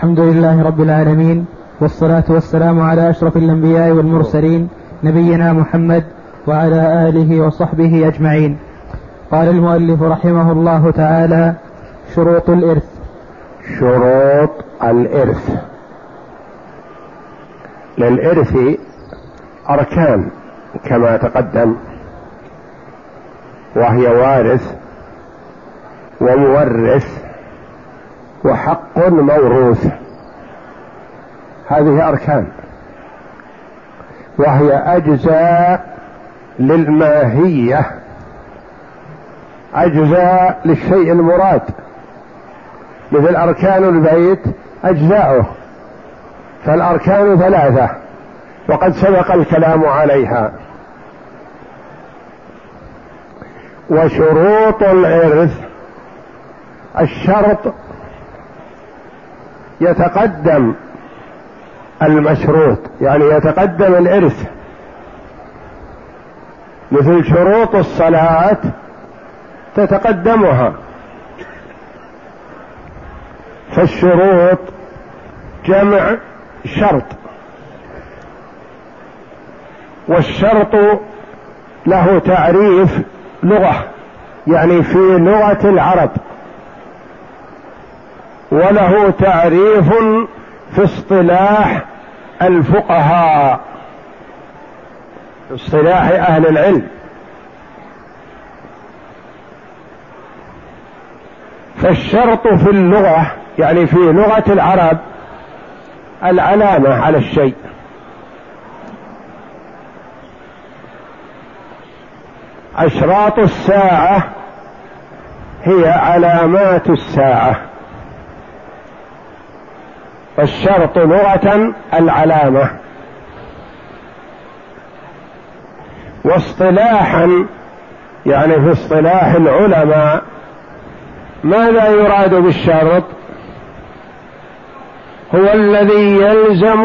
الحمد لله رب العالمين والصلاة والسلام على أشرف الأنبياء والمرسلين نبينا محمد وعلى آله وصحبه أجمعين. قال المؤلف رحمه الله تعالى شروط الإرث. شروط الإرث. للإرث أركان كما تقدم. وهي وارث ومورث وحق موروث. هذه أركان. وهي أجزاء للماهية. أجزاء للشيء المراد. مثل أركان البيت أجزاؤه. فالأركان ثلاثة. وقد سبق الكلام عليها. وشروط الإرث الشرط يتقدم المشروط يعني يتقدم الإرث. مثل شروط الصلاة تتقدمها. فالشروط جمع شرط. والشرط له تعريف لغة يعني في لغة العرب. وله تعريف في اصطلاح الفقهاء في اصطلاح أهل العلم. فالشرط في اللغة يعني في لغة العرب العلامة على الشيء. أشراط الساعة هي علامات الساعة. والشرط لغة العلامة. واصطلاحا يعني في اصطلاح العلماء ماذا يراد بالشرط؟ هو الذي يلزم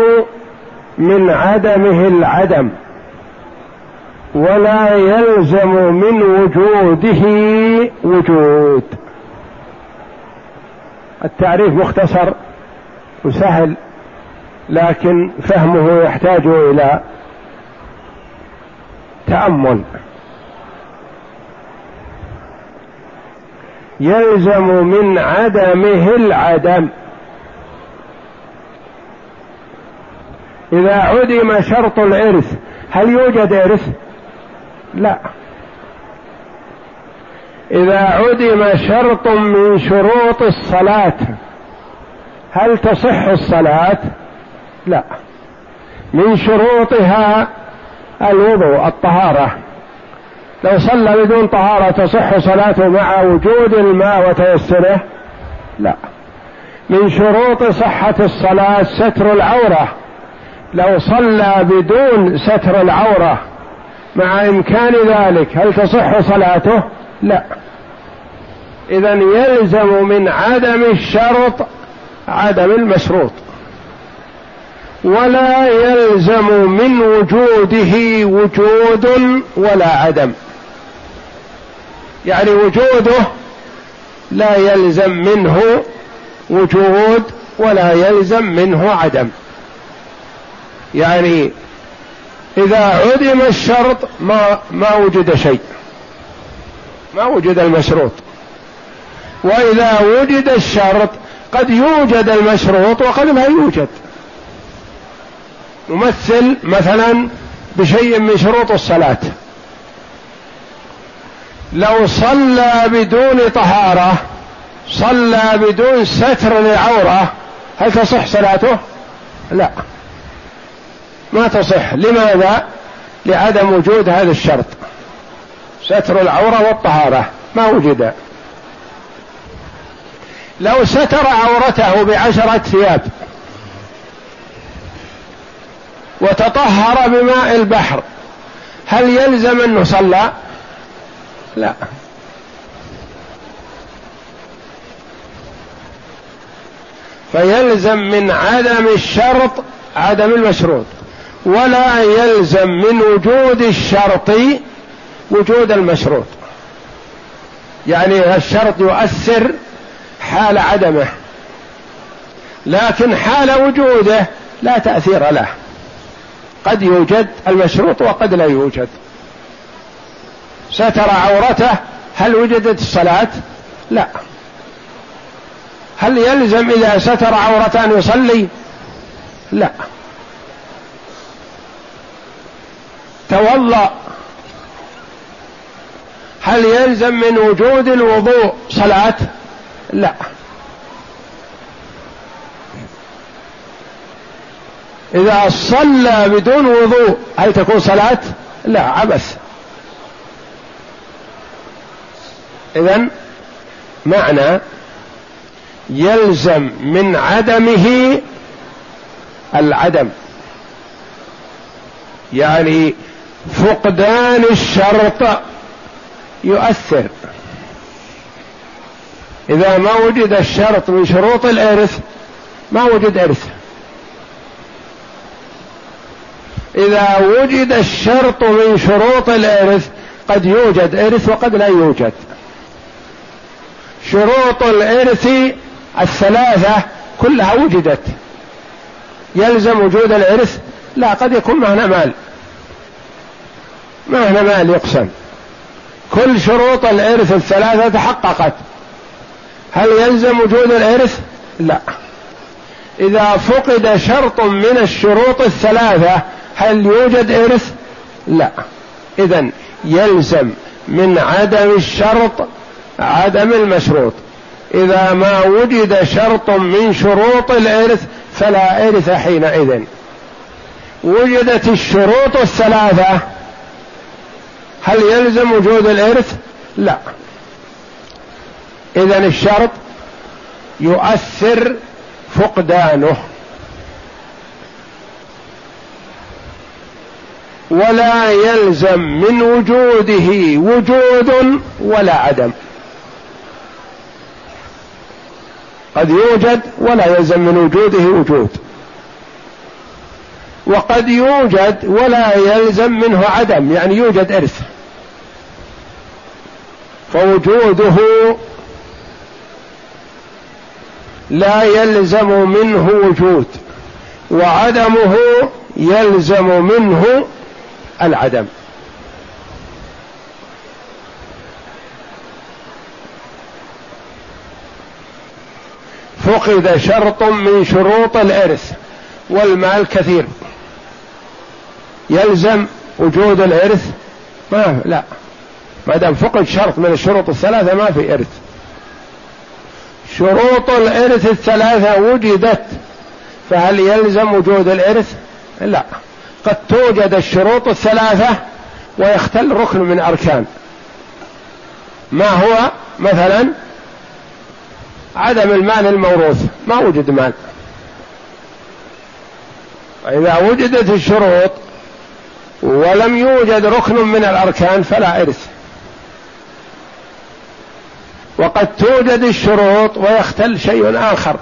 من عدمه العدم ولا يلزم من وجوده وجود. التعريف مختصر. وسهل لكن فهمه يحتاج إلى تأمل. يلزم من عدمه العدم. إذا عدم شرط الارث هل يوجد ارث لا. إذا عدم شرط من شروط الصلاة هل تصح الصلاة؟ لا من شروطها الوضوء الطهارة لو صلى بدون طهارة تصح صلاته مع وجود الماء وتيسره؟ لا من شروط صحة الصلاة ستر العورة لو صلى بدون ستر العورة مع إمكان ذلك هل تصح صلاته؟ لا إذا يلزم من عدم الشرط عدم المشروط ولا يلزم من وجوده وجود ولا عدم. يعني وجوده لا يلزم منه وجود ولا يلزم منه عدم. يعني إذا عدم الشرط ما ما وجد شيء. ما وجد المشروط. وإذا وجد الشرط قد يوجد المشروط وقد لا يوجد. نمثل مثلا بشيء من شروط الصلاة. لو صلى بدون طهارة صلى بدون ستر للعورة هل تصح صلاته؟ لا. ما تصح. لماذا؟ لعدم وجود هذا الشرط. ستر العورة والطهارة. ما وجد. لو ستر عورته بعشرة ثياب وتطهر بماء البحر هل يلزم انه صلى لا. فيلزم من عدم الشرط عدم المشروط ولا يلزم من وجود الشرط وجود المشروط. يعني الشرط يؤثر حال عدمه لكن حال وجوده لا تأثير له قد يوجد المشروط وقد لا يوجد ستر عورته هل وجدت الصلاة؟ لا هل يلزم إذا ستر عورته أن يصلي؟ لا توضأ هل يلزم من وجود الوضوء صلاة؟ لا. إذا صلى بدون وضوء هل تكون صلاة؟ لا عبث. إذا معنى يلزم من عدمه العدم. يعني فقدان الشرط يؤثر. إذا ما وجد الشرط من شروط الإرث ما وجد إرث. إذا وجد الشرط من شروط الإرث قد يوجد إرث وقد لا يوجد. شروط الإرث الثلاثة كلها وجدت. يلزم وجود الإرث لا قد يكون معنا مال. معنا مال يقسم. كل شروط الإرث الثلاثة تحققت. هل يلزم وجود الإرث؟ لا إذا فقد شرط من الشروط الثلاثة هل يوجد إرث؟ لا إذا يلزم من عدم الشرط عدم المشروط إذا ما وجد شرط من شروط الإرث فلا إرث حينئذ وجدت الشروط الثلاثة هل يلزم وجود الإرث؟ لا إذا الشرط يؤثر فقدانه. ولا يلزم من وجوده وجود ولا عدم. قد يوجد ولا يلزم من وجوده وجود. وقد يوجد ولا يلزم منه عدم يعني يوجد إرث. فوجوده لا يلزم منه وجود وعدمه يلزم منه العدم. فقد شرط من شروط الإرث والمال كثير. يلزم وجود الإرث؟ ما لا. ما دام فقد شرط من الشروط الثلاثة ما في إرث. شروط الإرث الثلاثة وجدت فهل يلزم وجود الإرث؟ لا. قد توجد الشروط الثلاثة ويختل ركن من أركان. ما هو؟ مثلا عدم المال الموروث ما وجد مال. فإذا وجدت الشروط ولم يوجد ركن من الأركان فلا إرث. وقد توجد الشروط ويختل شيء آخر.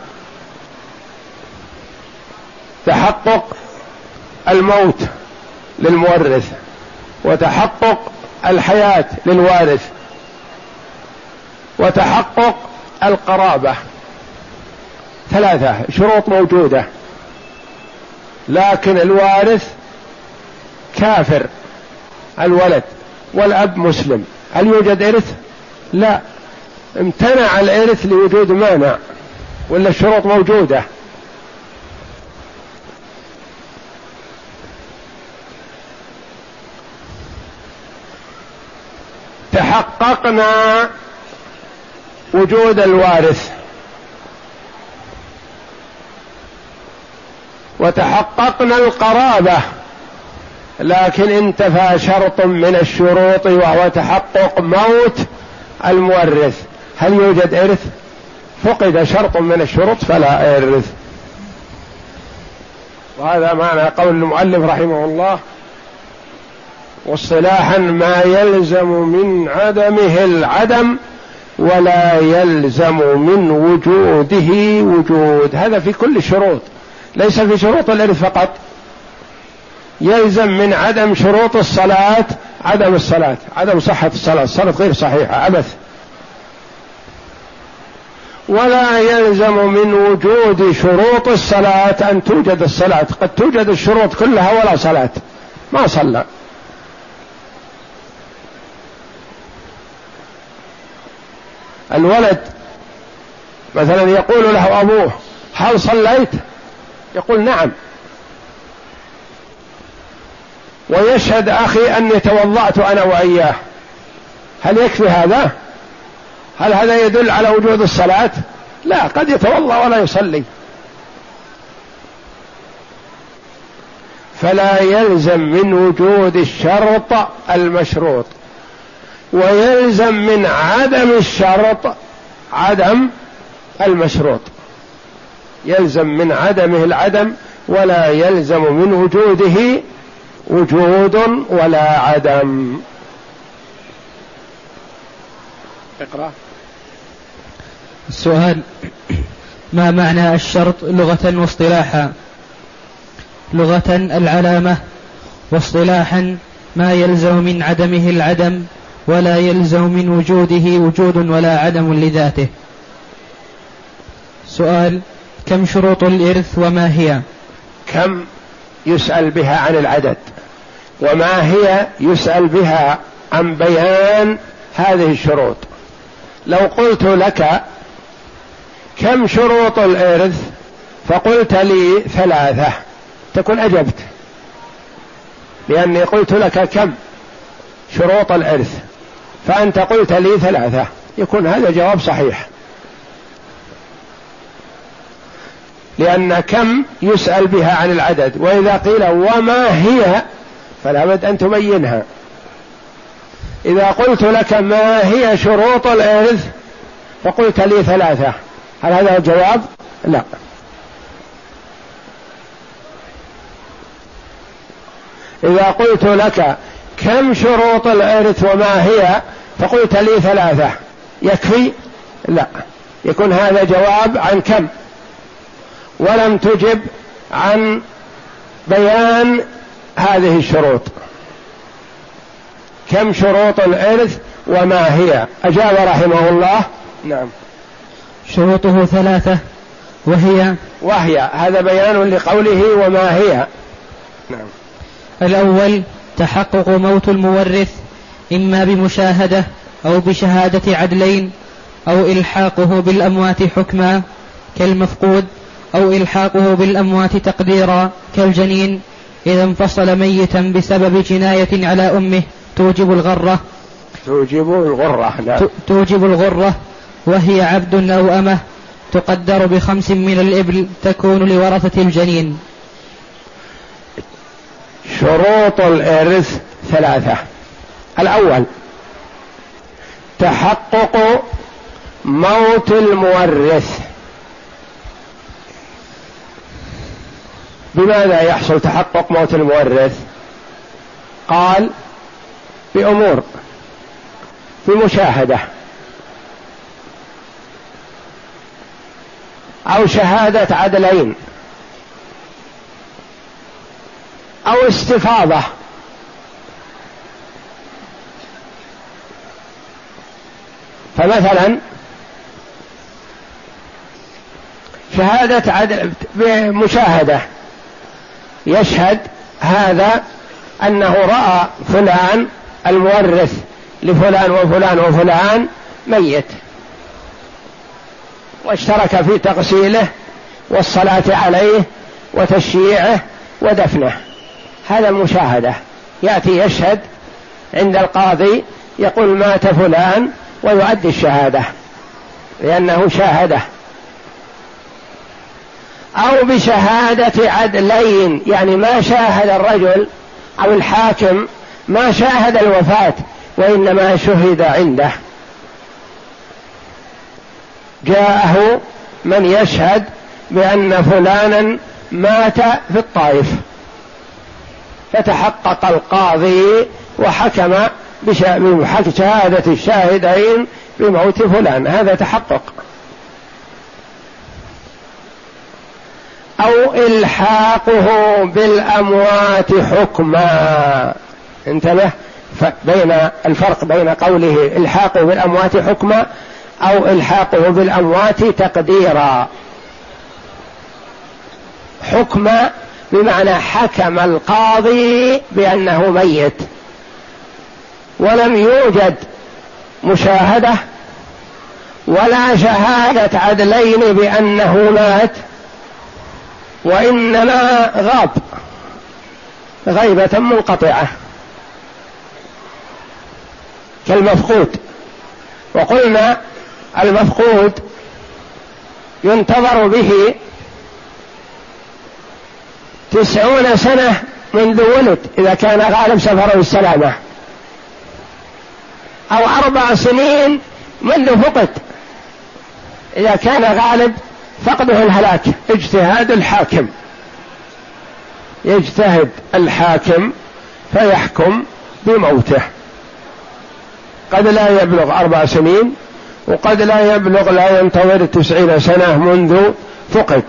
تحقق الموت للمورث وتحقق الحياة للوارث وتحقق القرابة. ثلاثة شروط موجودة. لكن الوارث كافر الولد والأب مسلم. هل يوجد إرث؟ لا. امتنع الإرث لوجود مانع ولا الشروط موجودة. تحققنا وجود الوارث. وتحققنا القرابة لكن انتفى شرط من الشروط وهو تحقق موت المورث. هل يوجد إرث؟ فقد شرط من الشروط فلا إرث. وهذا معنى قول المؤلف رحمه الله واصطلاحا ما يلزم من عدمه العدم ولا يلزم من وجوده وجود. هذا في كل الشروط ليس في شروط الإرث فقط. يلزم من عدم شروط الصلاة عدم الصلاة عدم صحة الصلاة الصلاة غير صحيحة عبث ولا يلزم من وجود شروط الصلاة أن توجد الصلاة. قد توجد الشروط كلها ولا صلاة. ما صلى. الولد مثلا يقول له أبوه هل صليت؟ يقول نعم. ويشهد أخي أني توضأت أنا وإياه. هل يكفي هذا؟ هل هذا يدل على وجود الصلاة؟ لا قد يتوضأ ولا يصلي. فلا يلزم من وجود الشرط المشروط ويلزم من عدم الشرط عدم المشروط. يلزم من عدمه العدم ولا يلزم من وجوده وجود ولا عدم. اقرأ. السؤال ما معنى الشرط لغة واصطلاحا؟ لغة العلامة واصطلاحا ما يلزم من عدمه العدم ولا يلزم من وجوده وجود ولا عدم لذاته. سؤال كم شروط الإرث وما هي؟ كم يسأل بها عن العدد؟ وما هي يسأل بها عن بيان هذه الشروط؟ لو قلت لك كم شروط الإرث فقلت لي ثلاثة. تكون أجبت. لأني قلت لك كم شروط الإرث. فأنت قلت لي ثلاثة. يكون هذا جواب صحيح. لأن كم يسأل بها عن العدد. وإذا قيل وما هي فلا بد أن تبينها. إذا قلت لك ما هي شروط الإرث فقلت لي ثلاثة. هل هذا الجواب؟ لا. إذا قلت لك كم شروط الإرث وما هي فقلت لي ثلاثة. يكفي؟ لا. يكون هذا جواب عن كم؟ ولم تجب عن بيان هذه الشروط. كم شروط الإرث وما هي؟ أجاب رحمه الله. نعم. شروطه ثلاثة وهي وهي. هذا بيان لقوله وما هي. نعم. الأول تحقق موت المورث إما بمشاهدة أو بشهادة عدلين أو إلحاقه بالأموات حكما كالمفقود أو إلحاقه بالأموات تقديرا كالجنين إذا انفصل ميتا بسبب جناية على أمه. توجب الغرة. توجب الغرة نعم. توجب الغرة. وهي عبد أو أمة تقدر بخمس من الإبل تكون لورثة الجنين. شروط الإرث ثلاثة. الأول تحقق موت المورث. بماذا يحصل تحقق موت المورث؟ قال بأمور بمشاهدة أو شهادة عدلين أو استفاضة. فمثلا شهادة عدل بمشاهدة يشهد هذا أنه رأى فلان المورث لفلان وفلان وفلان ميت. واشترك في تغسيله والصلاة عليه وتشييعه ودفنه. هذا المشاهدة. يأتي يشهد عند القاضي يقول مات فلان ويؤدي الشهادة لأنه شاهده. أو بشهادة عدلين يعني ما شاهد الرجل أو الحاكم ما شاهد الوفاة وإنما شهد عنده. جاءه من يشهد بأن فلانا مات في الطائف. فتحقق القاضي وحكم بشهادة الشاهدين بموت فلان. هذا تحقق. أو إلحاقه بالأموات حكما. انتبه بين الفرق بين قوله الحاقه بالأموات حكما أو إلحاقه بالأموات تقديرا. حكم بمعنى حكم القاضي بأنه ميت. ولم يوجد مشاهدة ولا شهادة عدلين بأنه مات وإنما غاب غيبة منقطعة. كالمفقود. وقلنا المفقود ينتظر به تسعون سنة منذ ولد إذا كان غالب سفره السلامة أو أربع سنين منذ فقد. إذا كان غالب فقده الهلاك. اجتهاد الحاكم. يجتهد الحاكم فيحكم بموته. قد لا يبلغ أربع سنين وقد لا يبلغ لا ينتظر تسعين سنة منذ فقد.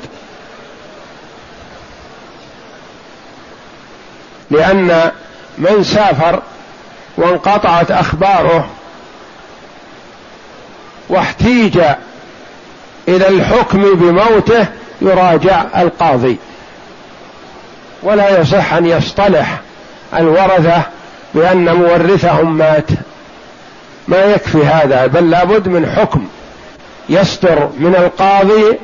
لأن من سافر وانقطعت أخباره واحتيج إلى الحكم بموته يراجع القاضي. ولا يصح أن يصطلح الورثة بأن مورثهم مات. ما يكفي هذا بل لابد من حكم يصدر من القاضي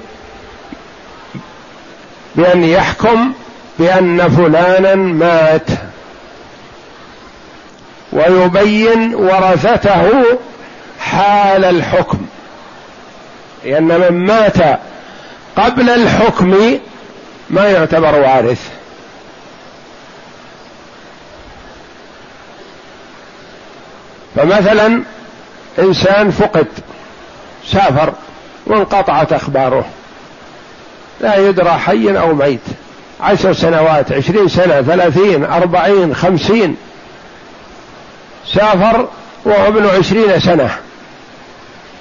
بأن يحكم بأن فلانا مات ويبين ورثته حال الحكم. لأن من مات قبل الحكم ما يعتبر وارث. فمثلا إنسان فقد سافر وانقطعت أخباره. لا يدرى حي أو ميت. عشر سنوات عشرين سنة ثلاثين أربعين خمسين. سافر وهو ابن عشرين سنة.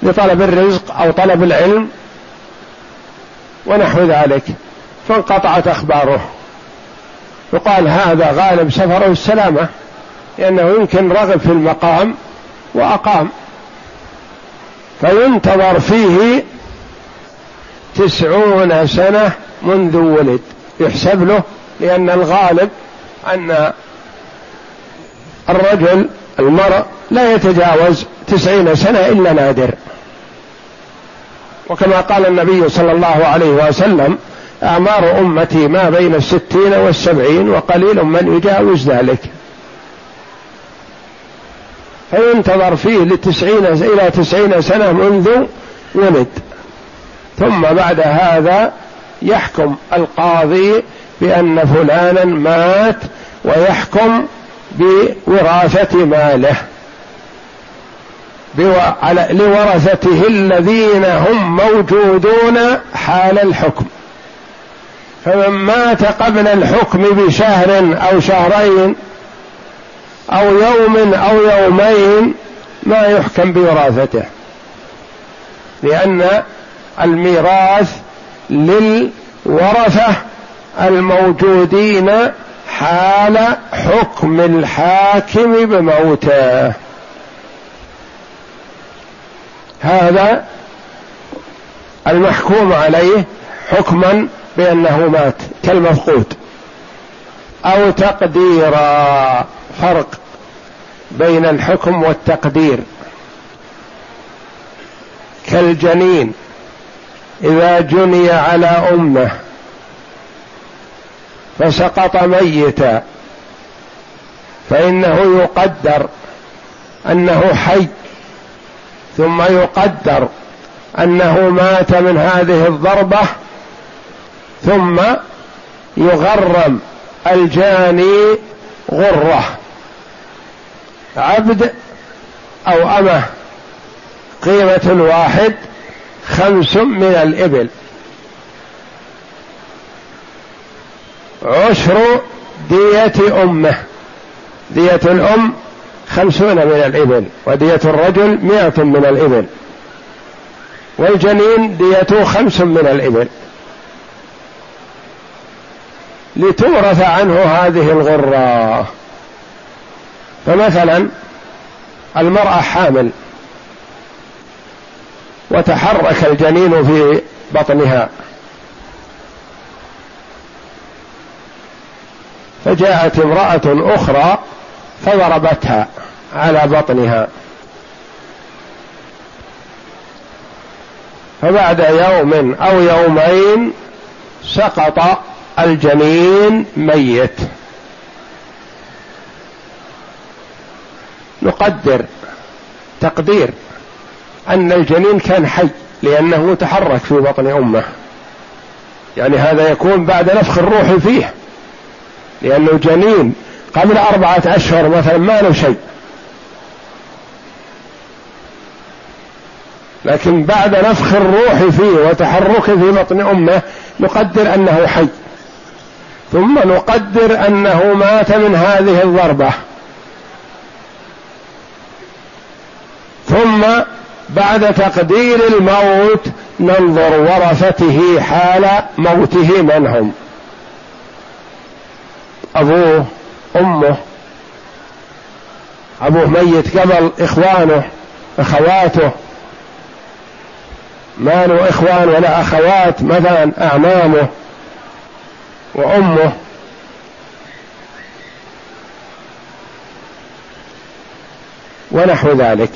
لطلب الرزق أو طلب العلم ونحو ذلك. فانقطعت أخباره. يقال هذا غالب سفره السلامة. لأنه يمكن رغب في المقام وأقام. فينتظر فيه تسعون سنة منذ ولد. يحسب له لأن الغالب أن الرجل المرء لا يتجاوز تسعين سنة إلا نادر. وكما قال النبي صلى الله عليه وسلم أعمار أمتي ما بين الستين والسبعين وقليل من يجاوز ذلك. فينتظر فيه لتسعين إلى تسعين سنة منذ ولد. ثم بعد هذا يحكم القاضي بأن فلانا مات ويحكم بوراثة ماله. لورثته الذين هم موجودون حال الحكم. فمن مات قبل الحكم بشهر أو شهرين أو يوم أو يومين ما يحكم بوراثته لأن الميراث للورثة الموجودين حال حكم الحاكم بموته. هذا المحكوم عليه حكما بأنه مات كالمفقود أو تقديرا. فرق بين الحكم والتقدير. كالجنين إذا جني على أمه فسقط ميتا فإنه يقدر أنه حي ثم يقدر أنه مات من هذه الضربة ثم يغرم الجاني غرة. عبد أو أمة قيمة الواحد خمس من الإبل. عشر دية أمة. دية الأم خمسون من الإبل ودية الرجل مئة من الإبل. والجنين ديته خمس من الإبل. لتورث عنه هذه الغرة. فمثلا المرأة حامل وتحرك الجنين في بطنها فجاءت امرأة أخرى فضربتها على بطنها. فبعد يوم أو يومين سقط الجنين ميت. نقدر تقدير أن الجنين كان حي لأنه متحرك في بطن أمه. يعني هذا يكون بعد نفخ الروح فيه. لأنه جنين قبل أربعة أشهر مثلا ما له شيء. لكن بعد نفخ الروح فيه وتحركه في بطن أمه نقدر أنه حي. ثم نقدر أنه مات من هذه الضربة. ثم بعد تقدير الموت ننظر ورثته حال موته من هم. أبوه أمه. أبوه ميت قبل إخوانه أخواته. ما له إخوان ولا أخوات مثلا أعمامه وأمه. ونحو ذلك.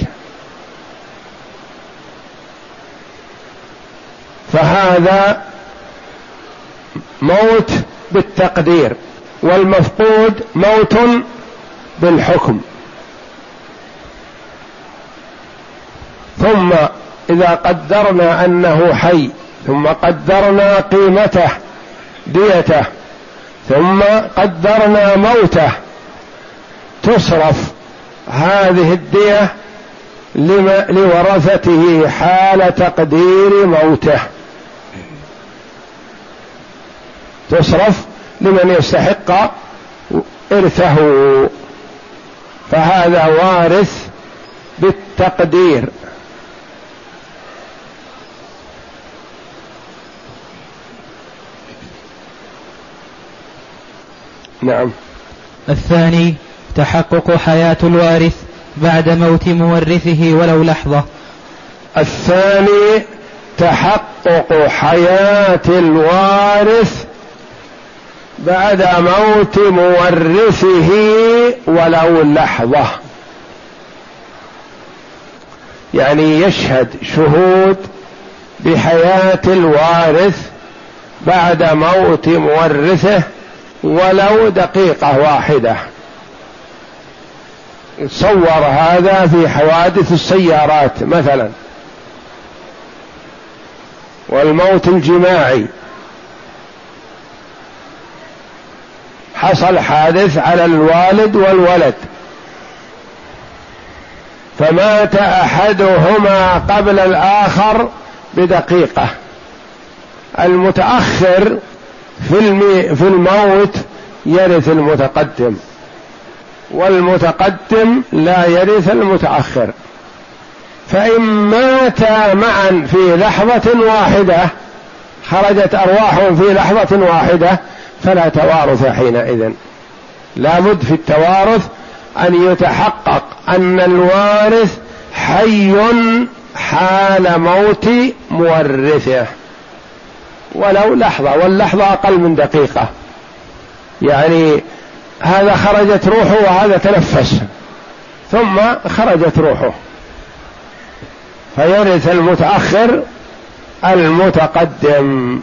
فهذا موت بالتقدير والمفقود موت بالحكم. ثم إذا قدرنا أنه حي ثم قدرنا قيمته ديته ثم قدرنا موته تصرف هذه الدية لورثته حال تقدير موته. تصرف لمن يستحق إرثه. فهذا وارث بالتقدير. نعم. الثاني تحقق حياة الوارث بعد موت مورثه ولو لحظة. الثاني تحقق حياة الوارث بعد موت مورثه ولو لحظة. يعني يشهد شهود بحياة الوارث بعد موت مورثه ولو دقيقة واحدة. صور هذا في حوادث السيارات مثلا. والموت الجماعي. حصل حادث على الوالد والولد. فمات أحدهما قبل الآخر بدقيقة. المتأخر في في الموت يرث المتقدم والمتقدم لا يرث المتأخر. فإن ماتا معا في لحظة واحدة خرجت أرواحهم في لحظة واحدة فلا توارث حينئذ. لابد في التوارث أن يتحقق أن الوارث حي حال موت مورثه. ولو لحظة واللحظة أقل من دقيقة. يعني هذا خرجت روحه وهذا تنفس. ثم خرجت روحه. فيرث المتأخر المتقدم.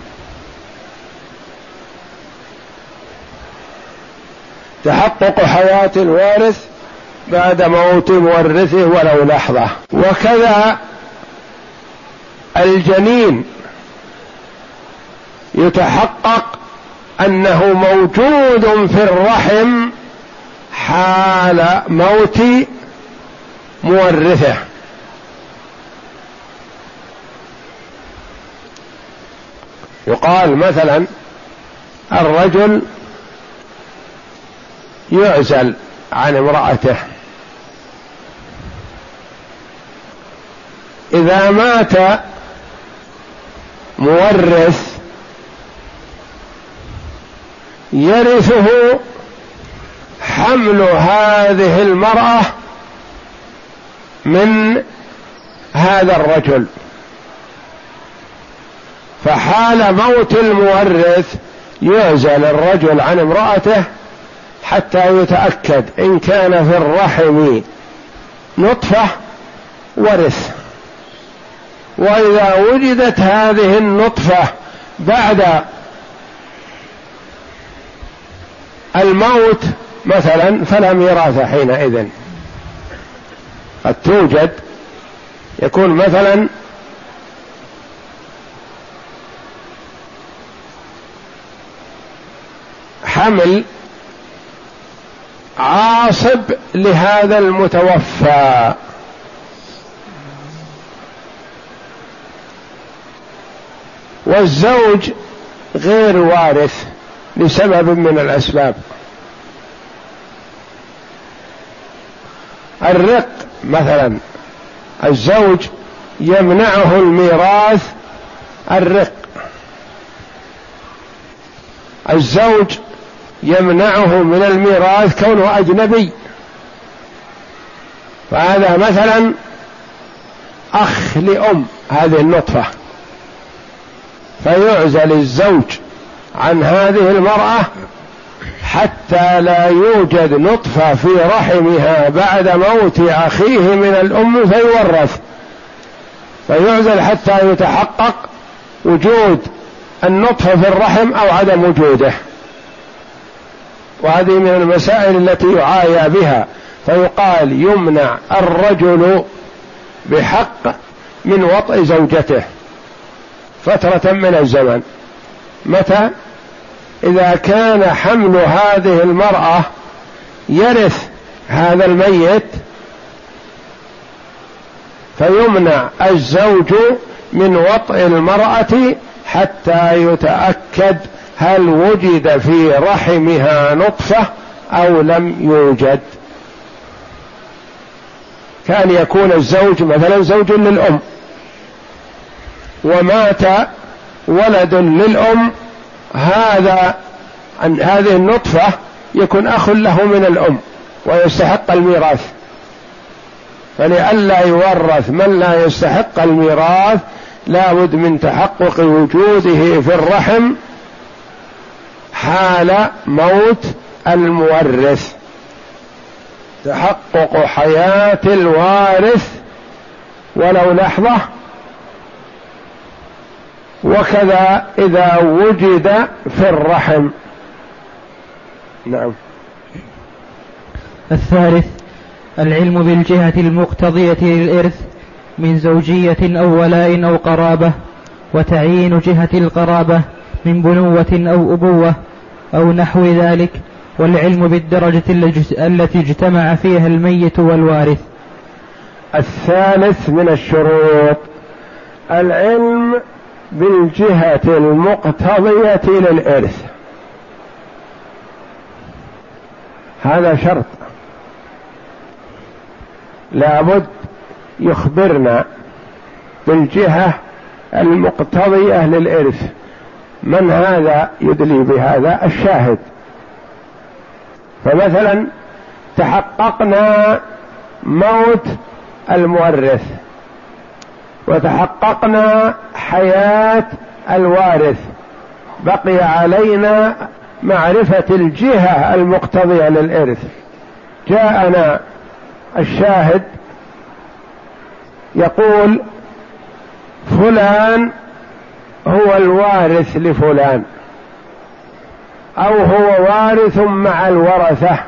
تحقق حياة الوارث بعد موت مورثه ولو لحظة. وكذا الجنين يتحقق أنه موجود في الرحم حال موت مورثه. يقال مثلا الرجل يعزل عن امرأته. إذا مات مورث يرثه حمل هذه المرأة من هذا الرجل. فحال موت المورث يعزل الرجل عن امرأته حتى يتأكد إن كان في الرحم نطفة ورث. وإذا وجدت هذه النطفة بعد الموت مثلا فلا ميراث حينئذ. قد توجد يكون مثلا حمل عاصب لهذا المتوفى. والزوج غير وارث لسبب من الأسباب. الرق مثلا الزوج يمنعه الميراث الرق. الزوج يمنعه من الميراث كونه أجنبي. فهذا مثلا أخ لأم هذه النطفة. فيعزل الزوج عن هذه المرأة حتى لا يوجد نطفة في رحمها بعد موت أخيه من الأم فيورث. فيعزل حتى يتحقق وجود النطفة في الرحم أو عدم وجوده. وهذه من المسائل التي يعايا بها فيقال يمنع الرجل بحق من وطئ زوجته فترة من الزمن. متى؟ إذا كان حمل هذه المرأة يرث هذا الميت فيمنع الزوج من وطئ المرأة حتى يتأكد هل وجد في رحمها نطفة أو لم يوجد؟ كان يكون الزوج مثلا زوج للأم. ومات ولد للأم هذا هذه النطفة يكون أخ له من الأم ويستحق الميراث. فلئلا يورث من لا يستحق الميراث لابد من تحقق وجوده في الرحم حال موت المورث. تحقق حياة الوارث. ولو لحظة. وكذا إذا وجد في الرحم. نعم. الثالث. العلم بالجهة المقتضية للإرث من زوجية أو ولاء أو قرابة. وتعيين جهة القرابة من بنوة أو أبوة. أو نحو ذلك والعلم بالدرجة التي اجتمع فيها الميت والوارث. الثالث من الشروط العلم بالجهة المقتضية للإرث. هذا شرط. لابد يخبرنا بالجهة المقتضية للإرث. من هذا يدلي بهذا الشاهد فمثلا تحققنا موت المورث وتحققنا حياة الوارث بقي علينا معرفة الجهة المقتضية للإرث. جاءنا الشاهد يقول فلان هو الوارث لفلان. أو هو وارث مع الورثة.